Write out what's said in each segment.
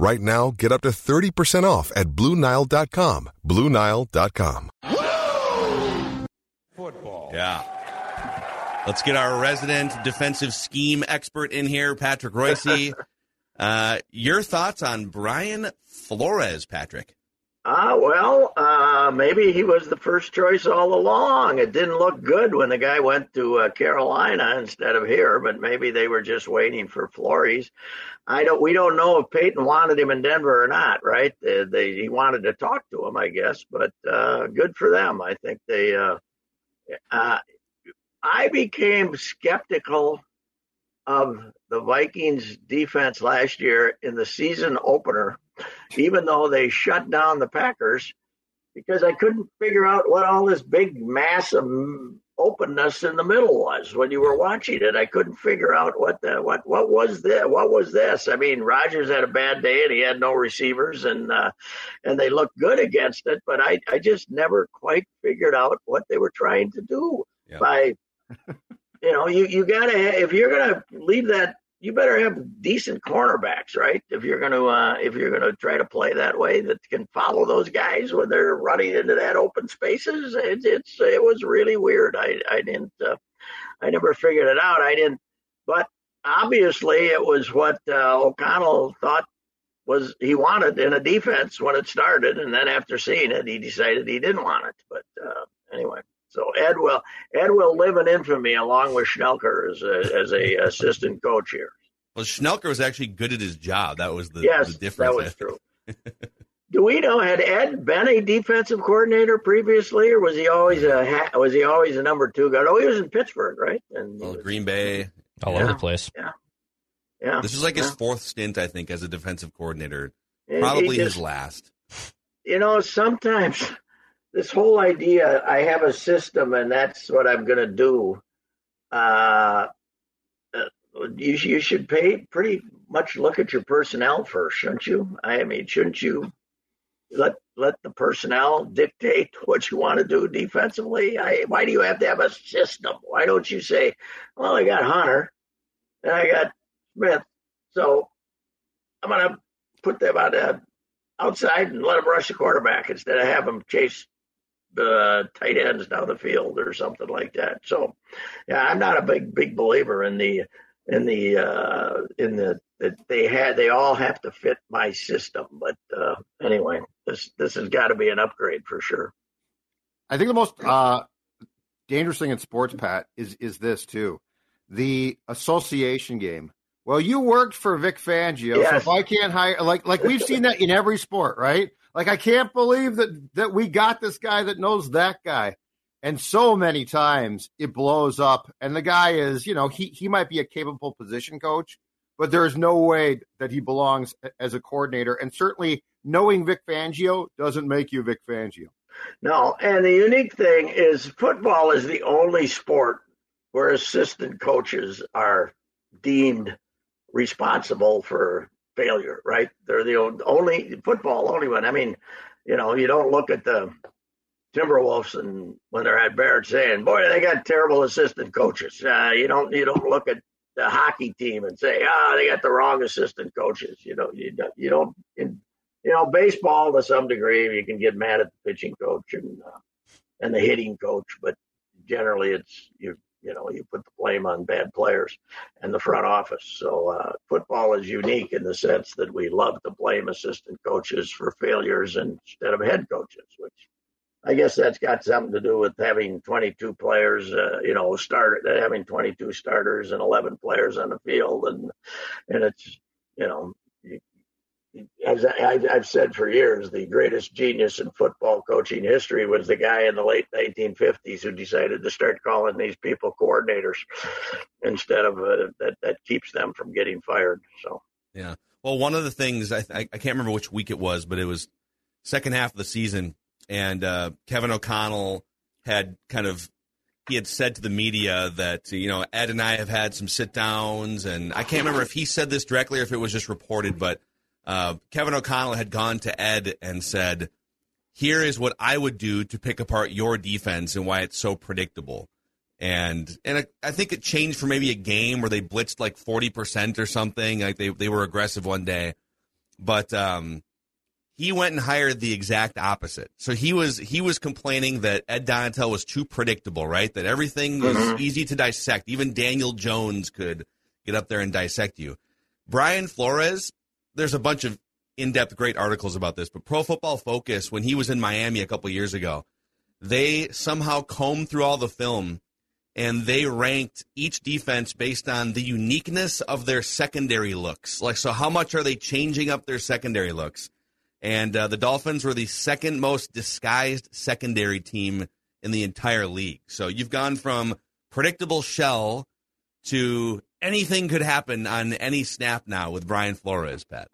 Right now, get up to 30% off at BlueNile.com. BlueNile.com. Yeah. Let's get our resident defensive scheme expert in here, Patrick Royce. uh, your thoughts on Brian Flores, Patrick? Ah, well, uh, maybe he was the first choice all along. It didn't look good when the guy went to uh, Carolina instead of here, but maybe they were just waiting for Flores. I don't. We don't know if Payton wanted him in Denver or not. Right? They, they he wanted to talk to him, I guess. But uh, good for them. I think they. Uh, uh, I became skeptical of the Vikings defense last year in the season opener, even though they shut down the Packers, because I couldn't figure out what all this big mass of openness in the middle was when you were watching it. I couldn't figure out what the what what was this? What was this? I mean, Rodgers had a bad day and he had no receivers, and uh, and they looked good against it, but I I just never quite figured out what they were trying to do Yeah. by you know, you you gotta if you're gonna leave that, you better have decent cornerbacks, right? If you're gonna uh, if you're gonna try to play that way, that can follow those guys when they're running into that open spaces. It, it's it was really weird. I I didn't uh, I never figured it out. I didn't, but obviously it was what uh, O'Connell thought was he wanted in a defense when it started, and then after seeing it, he decided he didn't want it. But uh, anyway. So Ed will Ed will live in infamy along with Schnelker as a, as a assistant coach here. Well, Schnelker was actually good at his job. That was the, yes, the difference. that was true. Do we know had Ed been a defensive coordinator previously, or was he always a was he always a number two guy? Oh, he was in Pittsburgh, right? And Well, Green Bay. all Yeah. over the place. yeah, yeah. This is like his fourth stint, I think, as a defensive coordinator. And Probably just- his last. you know, sometimes this whole idea, I have a system and that's what I'm going to do. Uh, you, you should pay pretty much look at your personnel first, shouldn't you? I mean, shouldn't you let let the personnel dictate what you want to do defensively? I, why do you have to have a system? Why don't you say, well, I got Hunter and I got Smith, so I'm going to put them on a outside and let them rush the quarterback instead of have them chase the tight ends down the field or something like that. So, yeah, I'm not a big big believer in the in the uh, in the that they had they all have to fit my system. But uh, anyway, this this has got to be an upgrade for sure. I think the most uh, dangerous thing in sports, Pat, is is this too, the association game. Well, you worked for Vic Fangio, so if I can't hire, like like we've seen that in every sport, right? Like I can't believe that that we got this guy that knows that guy, and so many times it blows up, and the guy is, you know, he he might be a capable position coach, but there is no way that he belongs as a coordinator, and certainly knowing Vic Fangio doesn't make you Vic Fangio. No, and the unique thing is football is the only sport where assistant coaches are deemed responsible for failure, right? They're the on- only football only one. I mean, you know, you don't look at the Timberwolves and when they're at Barrett saying, "Boy, they got terrible assistant coaches." Uh, you don't you don't look at the hockey team and say, "Ah, they got the wrong assistant coaches." You know, you don't you don't in you know baseball to some degree you can get mad at the pitching coach and uh, and the hitting coach, but generally it's you you know you put the blame on bad players and the front office. So uh, football is unique in the sense that we love to blame assistant coaches for failures instead of head coaches, which I guess that's got something to do with having 22 players, uh, you know, start having 22 starters and 11 players on the field, and and it's you know, as I, have said for years, the greatest genius in football coaching history was the guy in the late 1950s who decided to start calling these people coordinators instead of uh, that that keeps them from getting fired. So yeah, well, one of the things I, I can't remember which week it was, but it was second half of the season and uh, Kevin O'Connell had kind of he had said to the media that you know Ed and I have had some sit downs, and I can't remember if he said this directly or if it was just reported, but uh, Kevin O'Connell had gone to Ed and said, "Here is what I would do to pick apart your defense and why it's so predictable." And and I think it changed for maybe a game where they blitzed like forty percent or something. Like they they were aggressive one day, but um, he went and hired the exact opposite. So he was he was complaining that Ed Donatell was too predictable, right? That everything was mm-hmm. easy to dissect. Even Daniel Jones could get up there and dissect you. Brian Flores, there's a bunch of in-depth great articles about this, but Pro Football Focus when he was in Miami a couple years ago, they somehow combed through all the film and they ranked each defense based on the uniqueness of their secondary looks. Like so how much are they changing up their secondary looks? And uh, the Dolphins were the second most disguised secondary team in the entire league. So you've gone from predictable shell to anything could happen on any snap now with Brian Flores, Pat.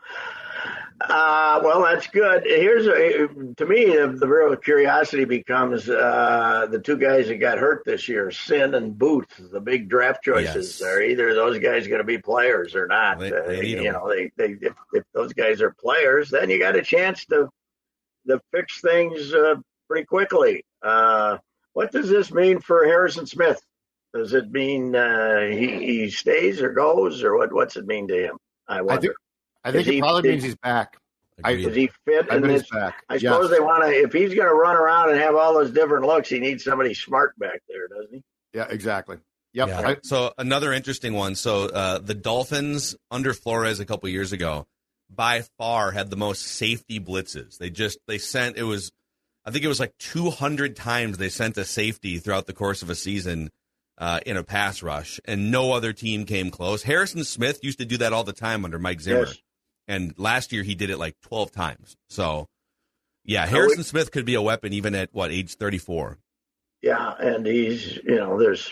Uh, well, that's good. Here's a, to me the, the real curiosity becomes uh, the two guys that got hurt this year, Cine and Booth. The big draft choices yes. are either those guys going to be players or not. They, uh, they you know, they, they if, if, those guys are players, then you got a chance to to fix things uh, pretty quickly. Uh, what does this mean for Harrison Smith? Does it mean uh, he, he stays or goes, or what? What's it mean to him? I wonder. I think, I think it probably means he's back. I, is he fit in this? Back. I suppose yes. they want to. If he's going to run around and have all those different looks, he needs somebody smart back there, doesn't he? Yeah, exactly. Yep. Yeah. I, so another interesting one. So uh, the Dolphins under Flores a couple years ago, by far had the most safety blitzes. They just they sent it was, I think it was like 200 times they sent a safety throughout the course of a season. Uh, in a pass rush, and no other team came close. Harrison Smith used to do that all the time under Mike Zimmer. Yes. And last year he did it like 12 times. So, yeah, Harrison Smith could be a weapon even at what age 34. Yeah, and he's you know there's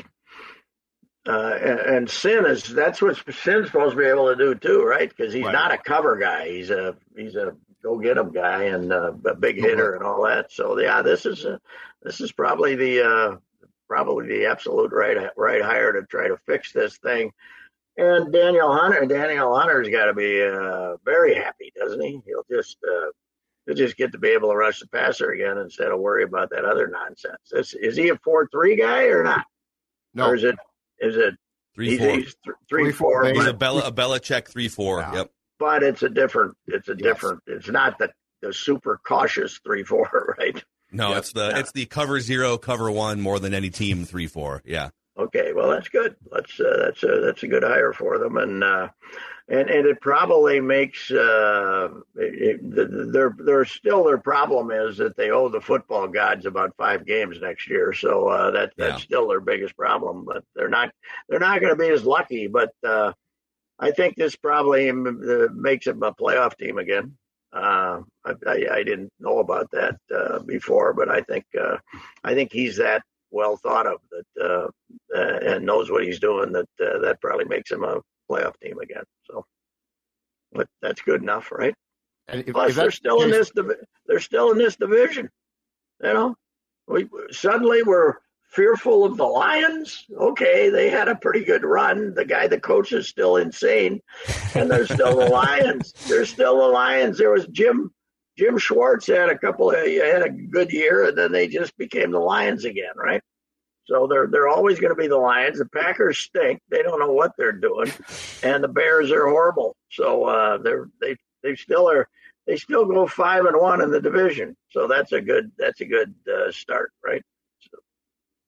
uh, and, and, Cine is that's what Cine's supposed to be able to do too, right? Because he's right. not a cover guy. He's a he's a go get him guy and uh, a big hitter and all that. So yeah, this is a, this is probably the uh, probably the absolute right right hire to try to fix this thing. And Danielle Hunter, Danielle Hunter's got to be uh, very happy, doesn't he? He'll just uh, he'll just get to be able to rush the passer again instead of worry about that other nonsense. Is, is he a four three guy or not? No. Or is it is it three he's, four? He's th- three, three four. He's a Bella a Belichick three four. Yeah. Yep. But it's a different. It's a yes. different. It's not the the super cautious three four, right? No, yep. it's the yeah. it's the cover zero, cover one more than any team three four. Yeah. Okay, well that's good. That's uh, that's a that's a good hire for them, and uh, and and it probably makes uh, it, their their still their problem is that they owe the football gods about five games next year, so uh, that that's yeah. still their biggest problem. But they're not they're not going to be as lucky. But uh, I think this probably makes them a playoff team again. Uh, I, I, I, didn't know about that uh, before, but I think uh, I think he's that well thought of that uh, uh, and knows what he's doing, that uh, that probably makes him a playoff team again. So, but that's good enough, right? If, Plus, if they're still in this. They're still in this division. You know, we suddenly we're fearful of the Lions. Okay, they had a pretty good run. The guy, the coach, is still insane, and they're still the Lions. They're still the Lions. There was Jim Jim Schwartz had a couple of had a good year, and then they just became the Lions again, right? So they're they're always going to be the Lions. The Packers stink; they don't know what they're doing, and the Bears are horrible. So uh, they're they they still are they still go five and one in the division. So that's a good that's a good uh, start, right? So.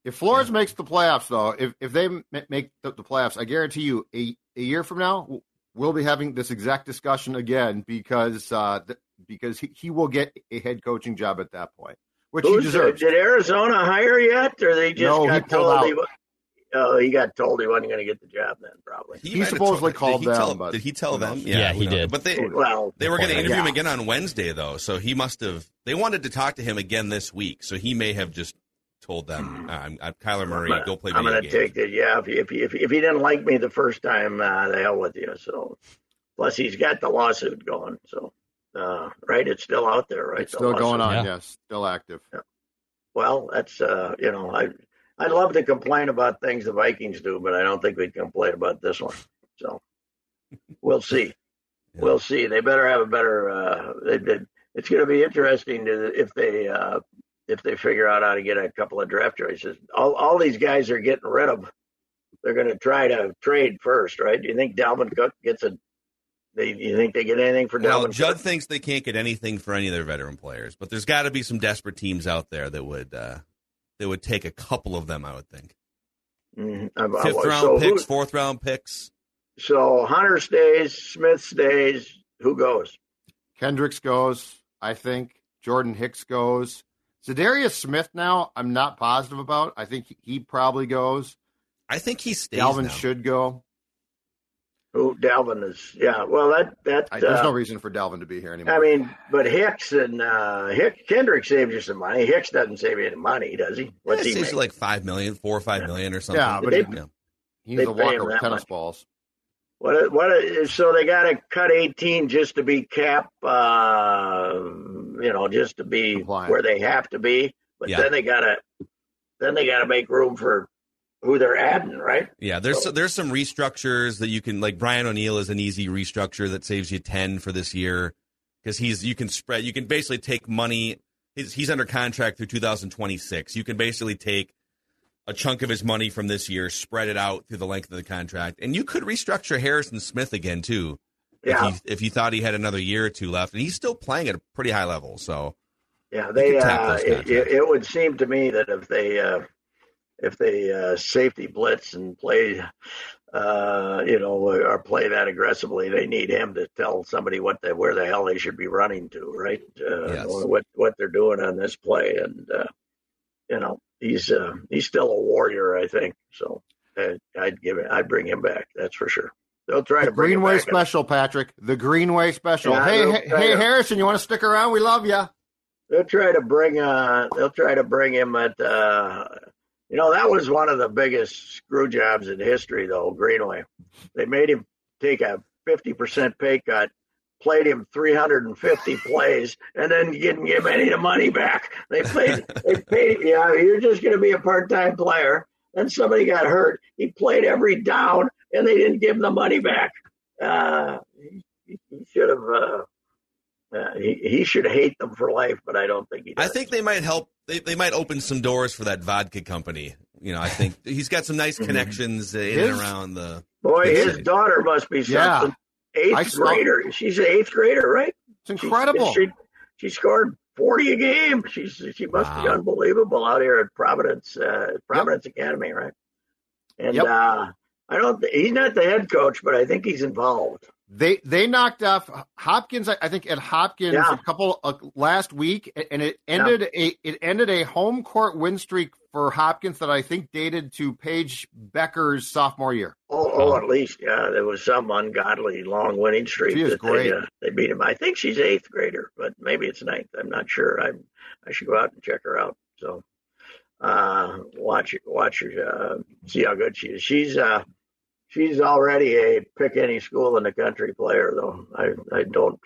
If Flores makes the playoffs, though, if if they make the, the playoffs, I guarantee you, a, a year from now, we'll be having this exact discussion again because uh, th- because he, he will get a head coaching job at that point. Which he deserves. Did Arizona hire yet, or they just No, he got pulled told out. he? Oh, he got told he wasn't going to get the job. Then probably. He He supposedly told- called did he them, tell- but did he tell them? knows? Yeah, he knows? did. But they Well, they were going to Yeah. interview him again on Wednesday, though. So he must have. They wanted to talk to him again this week. So he may have just told them, I'm, I'm Kyler Murray, I'm go play I'm going to take it. Yeah, if he, if, if, he, if he didn't like me the first time, uh, the hell with you. So, plus he's got the lawsuit going. So, uh, right, it's still out there, right? It's The still going on. Yeah. Yes, still active. Well, that's uh, you know, I I'd love to complain about things the Vikings do, but I don't think we'd complain about this one. So we'll see. We'll see. They better have a better. Uh, they, they, it's going to be interesting to, if they uh, if they figure out how to get a couple of draft choices. All all these guys are getting rid of. They're going to try to trade first, right? Do you think Dalvin Cook gets a? They, you think they get anything for Well, Dalvin Judd Cook? thinks they can't get anything for any of their veteran players, but there's got to be some desperate teams out there that would uh, that would take a couple of them. I would think Mhm. Uh, fifth so round who- picks, fourth round picks. So Hunter stays, Smith stays. Who goes? Kendricks goes. I think Jordan Hicks goes. Za'Darius Smith now, I'm not positive about. I think he probably goes. I think he stays. Dalvin now. should go. Who Dalvin is? Yeah. Well, that that. I, there's uh, no reason for Dalvin to be here anymore. I mean, but Hicks and uh, Hick Kendrick saves you some money. Hicks doesn't save you any money, does he? What's Yeah, he it saves you like five million, four or five million or something. Yeah, but They- Yeah. he's a walker with tennis much. balls. What? What? So they got to cut eighteen just to be cap. Uh, you know, just to be Compliant. where they have to be. But Yeah. then they got to, then they got to make room for who they're adding, right? Yeah, there's there's some restructures that you can like. Brian O'Neill is an easy restructure that saves you ten for this year because he's you can spread you can basically take money. He's, he's under contract through 2026. You can basically take a chunk of his money from this year, spread it out through the length of the contract, and you could restructure Harrison Smith again too. Yeah. If you, if you thought he had another year or two left, and he's still playing at a pretty high level, so Yeah, they. Uh, it, it, it would seem to me that if they uh, if they uh, safety blitz and play, uh, you know, or play that aggressively, they need him to tell somebody what they where the hell they should be running to, right? Uh, Yes. what what they're doing on this play, and uh, you know, he's uh, he's still a warrior, I think. So I'd give it. I'd bring him back. That's for sure. They'll try The to bring Greenway special, Patrick. The Greenway special. Yeah, hey, hey, hey, to- Harrison, you want to stick around? We love you. they'll try to bring uh they'll try to bring him at uh you know that was one of the biggest screw jobs in history though greenway they made him take a 50% pay cut played him 350 plays and then didn't give any of the money back they paid they paid yeah you're just going to be a part-time player then somebody got hurt he played every down and they didn't give him the money back uh he, he should have uh uh, he, he should hate them for life, but I don't think he does. I think they might help. They, they might open some doors for that vodka company. You know, I think he's got some nice connections uh, in and around the. Boy, Good his city. daughter must be Yeah. something. I Eighth saw- grader. She's an eighth grader, right? It's incredible. She, she scored forty a game. She's she must be unbelievable out here at Providence uh, Providence Academy, right? And Yep. uh, I don't. th- He's not the head coach, but I think he's involved. They they knocked off Hopkins. I think at Hopkins Yeah. a couple uh, last week, and it ended a it ended a home court win streak for Hopkins that I think dated to Paige Bueckers' sophomore year. Oh, oh, at least, yeah, there was some ungodly long winning streak She is that great. They, uh, they beat him. I think she's eighth grader, but maybe it's ninth. I'm not sure. I I should go out and check her out. So, uh, watch watch her, uh, see how good she is. She's uh, she's already a pick any school in the country player, though. I I don't.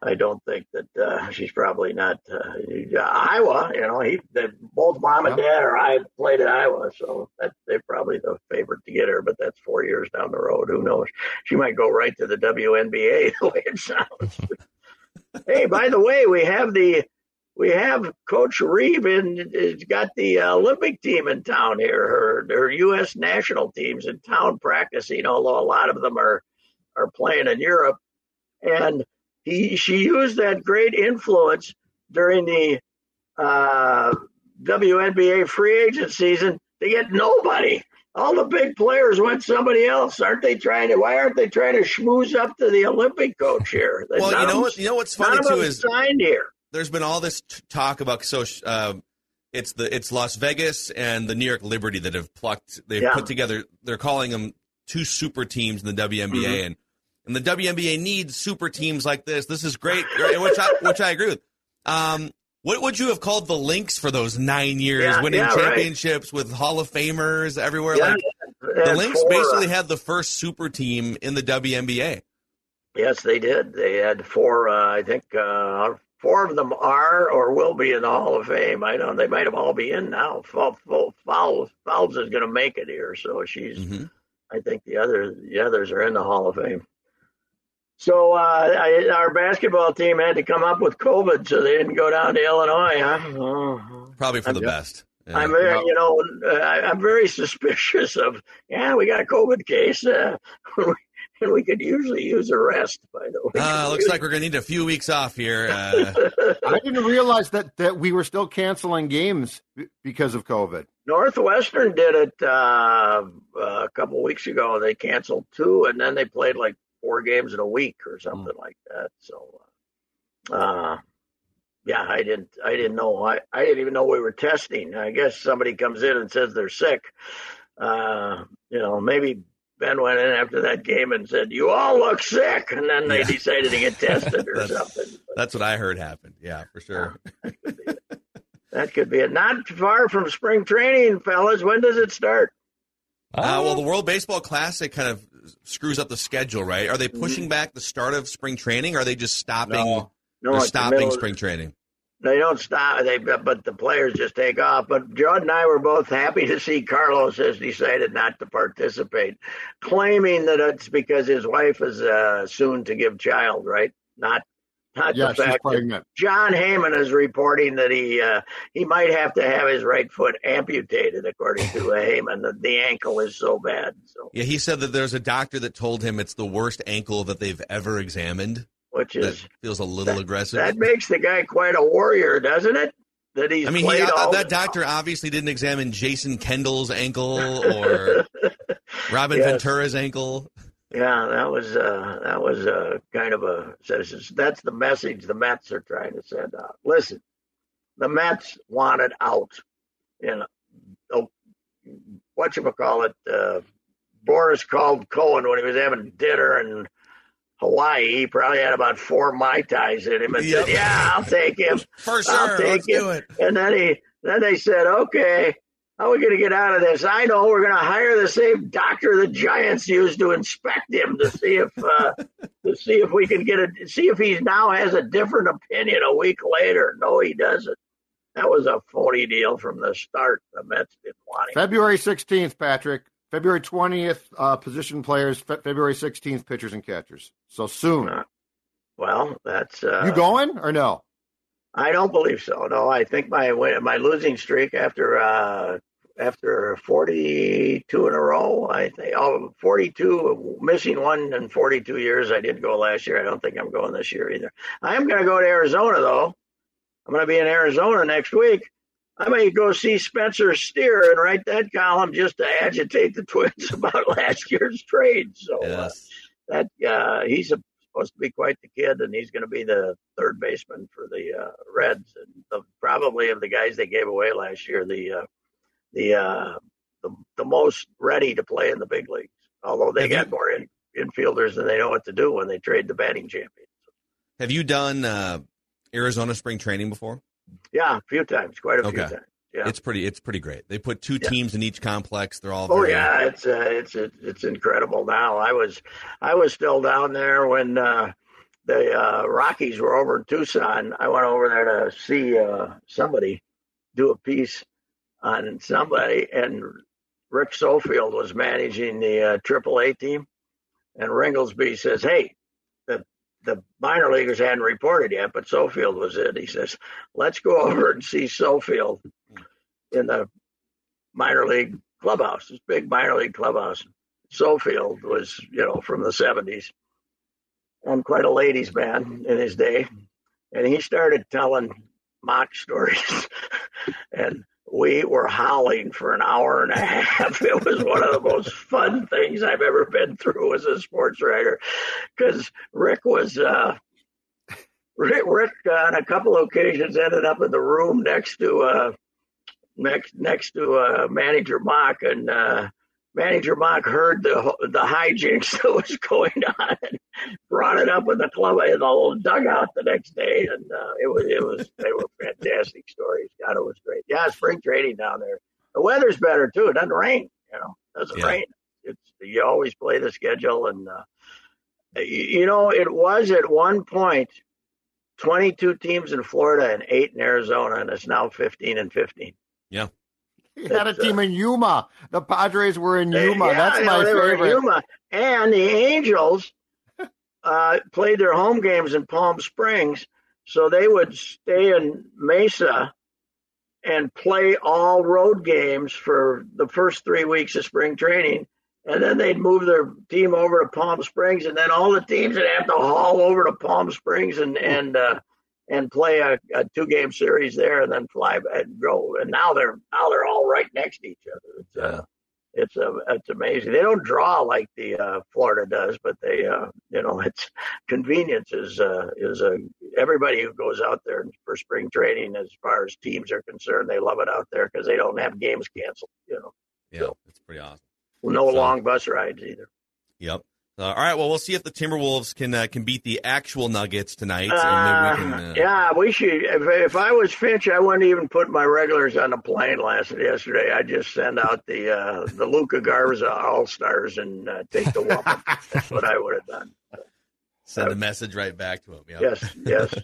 I don't think that uh, she's probably not uh, Iowa. You know, he they, both mom and dad are I played at Iowa, so that, they're probably the favorite to get her. But that's four years down the road. Who knows? She might go right to the WNBA the way it sounds. hey, by the way, we have the we have Coach Reeve and has got the Olympic team in town here. Her her U.S. national teams in town practicing, although a lot of them are are playing in Europe. And he she used that great influence during the uh, WNBA free agent season to get nobody. All the big players went somebody else. Aren't they trying to? Why aren't they trying to schmooze up to the Olympic coach here? Well, you know what? You know what's funny too is signed here. There's been all this t- talk about so uh, it's the it's Las Vegas and the New York Liberty that have plucked they've Yeah. put together they're calling them two super teams in the WNBA Mhm. and and the WNBA needs super teams like this. This is great, which I which I agree with. Um, what would you have called the Lynx for those nine years, Yeah, winning yeah, right. championships with Hall of Famers everywhere? Yeah, like the four, uh, basically had the first super team in the WNBA. Yes, they did. They had four. Uh, I think uh, four of them are or will be in the Hall of Fame. I don't. They might have all be in now. Fowles, Fowles, Fowles is going to make it here, so she's. hmm I think the other the others are in the Hall of Fame. So uh, I, our basketball team had to come up with COVID, so they didn't go down to Illinois. Huh? Oh. Probably for I'm the just- best. Yeah. I'm very, you know, uh, I- I'm very suspicious of. Yeah, we got a COVID case, uh, and we could usually use a rest. By the way, Uh, looks like we're gonna need a few weeks off here. Uh, I didn't realize that that we were still canceling games because of COVID. Northwestern did it uh, a couple weeks ago. They canceled two, and then they played like four games in a week or something like that. So, uh, yeah, I didn't, I didn't know. I, I didn't even know we were testing. I guess somebody comes in and says they're sick. Uh, you know, maybe Ben went in after that game and said, "You all look sick," and then they Yeah. decided to get tested or That's- something. that's what I heard happened. Yeah, for sure. That could be it. Not far from spring training, fellas. When does it start? Uh, well, the World Baseball Classic kind of screws up the schedule, right? Are they pushing Mm-hmm. back the start of spring training? Or are they just stopping? No. No, they're it's the stopping middle- spring training. They don't stop. They but the players just take off. But Judd and I were both happy to see Carlos has decided not to participate, claiming that it's because his wife is uh, soon to give child. Right? Not not Yeah, the fact that. Jon Heyman is reporting that he uh, he might have to have his right foot amputated, according to Heyman. That the ankle is so bad. So Yeah, he said that there's a doctor that told him it's the worst ankle that they've ever examined. Which That is feels a little aggressive. that makes the guy quite a warrior, doesn't it? That he's I mean, he, all that doctor obviously didn't examine Jason Kendall's ankle or Robin Yes. Ventura's ankle. Yeah, that was uh, that was uh, kind of a that's the message the Mets are trying to send out. Listen, the Mets wanted out. You know, oh, what you call it? Uh, Boras called Cohen when he was having dinner in Hawaii. He probably had about four mai tais in him, and Yep. said, "Yeah, I'll take him." For I'll take Let's it. do it. And then he then they said, "Okay, how are we going to get out of this? I know we're going to hire the same doctor the Giants used to inspect him to see if uh, to see if we can get a see if he now has a different opinion a week later. No, he doesn't. That was a phony deal from the start. The Mets didn't want him. February 16th, Patrick. February 20th, uh, position players. Fe- February 16th, pitchers and catchers. So soon. Uh, Well, that's uh, you going or no? I don't believe so. No, I think my my losing streak after uh, after 42 in a row, I think oh, 42 missing one in 42 years. I did go last year. I don't think I'm going this year either. I am going to go to Arizona though. I'm going to be in Arizona next week. I may go see Spencer Steer and write that column just to agitate the Twins about last year's trade. So uh, that uh, he's a, supposed to be quite the kid, and he's going to be the third baseman for the uh, Reds, and the, probably of the guys they gave away last year, the uh, the, uh, the the most ready to play in the big leagues. Although they got more in, infielders than they know what to do when they trade the batting champion. Have you done uh, Arizona spring training before? Yeah, a few times, quite a few times. Yeah. It's pretty. It's pretty great. They put two Yeah. teams in each complex. They're all. Oh very, yeah, it's uh, it's it's incredible now. I was I was still down there when uh, the uh, Rockies were over in Tucson. I went over there to see uh, somebody do a piece on somebody, and Rick Sofield was managing the uh, AAA team, and Ringolsby says, "Hey, the minor leaguers hadn't reported yet, but Sofield was in." He says, "Let's go over and see Sofield in the minor league clubhouse, this big minor league clubhouse. Sofield was, you know, from the 70s and quite a ladies' man in his day. And he started telling Mauch stories. and we were howling for an hour and a half. It was one of the most fun things I've ever been through as a sports writer because Rick was, uh, Rick, Rick uh, on a couple occasions ended up in the room next to uh, next next to uh, manager Mauch, and uh, manager Mauch heard the the hijinks that was going on and brought it up in the club in the little dugout the next day, and uh, it was it was they were fantastic stories. God, it was great. Yeah, spring training down there. The weather's better too. It doesn't rain. You know, it doesn't Yeah. rain. It's you always play the schedule, and uh, you, you know it was at one point. 22 teams in Florida and eight in Arizona, and it's now 15 and 15. He had a uh, team in Yuma. The Padres were in Yuma. yeah, That's my know, they were in favorite. Yuma. And the Angels uh, played their home games in Palm Springs, so they would stay in Mesa and play all road games for the first three weeks of spring training. And then they'd move their team over to Palm Springs, and then all the teams would have to haul over to Palm Springs and and uh, and play a, a two game series there, and then fly and go. And now they're now they're all right next to each other. It's uh, it's uh, it's amazing. They don't draw like the uh, Florida does, but they uh, you know it's convenience is uh, is a everybody who goes out there for spring training as far as teams are concerned, they love it out there because they don't have games canceled. You know, Yeah, it's pretty awesome. no So- long bus rides either. Yep. Uh, all right. Well, we'll see if the Timberwolves can uh, can beat the actual Nuggets tonight. Uh, and maybe we can, uh, yeah, we should. If, if I was Finch, I wouldn't even put my regulars on the plane last yesterday. I'd just send out the uh, the Luka Garza All Stars and uh, take the whooping. That's what I would have done. Send a message right back to him. Yep. Yes, yes.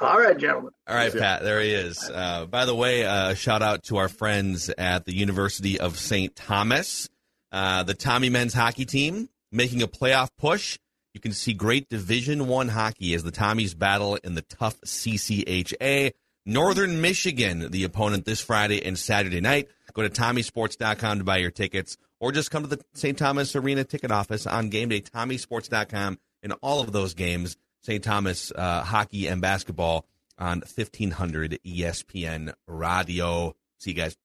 All right, gentlemen. All right, Pat. There he is. Uh, by the way, uh, shout out to our friends at the University of St. Thomas, uh, the Tommy men's hockey team making a playoff push. You can see great Division One hockey as the Tommies battle in the tough CCHA. Northern Michigan, the opponent this Friday and Saturday night. Go to TommySports.com to buy your tickets, or just come to the St. Thomas Arena ticket office on game day. TommySports.com and all of those games. St. Thomas uh, hockey and basketball on 1500 ESPN radio. See you guys.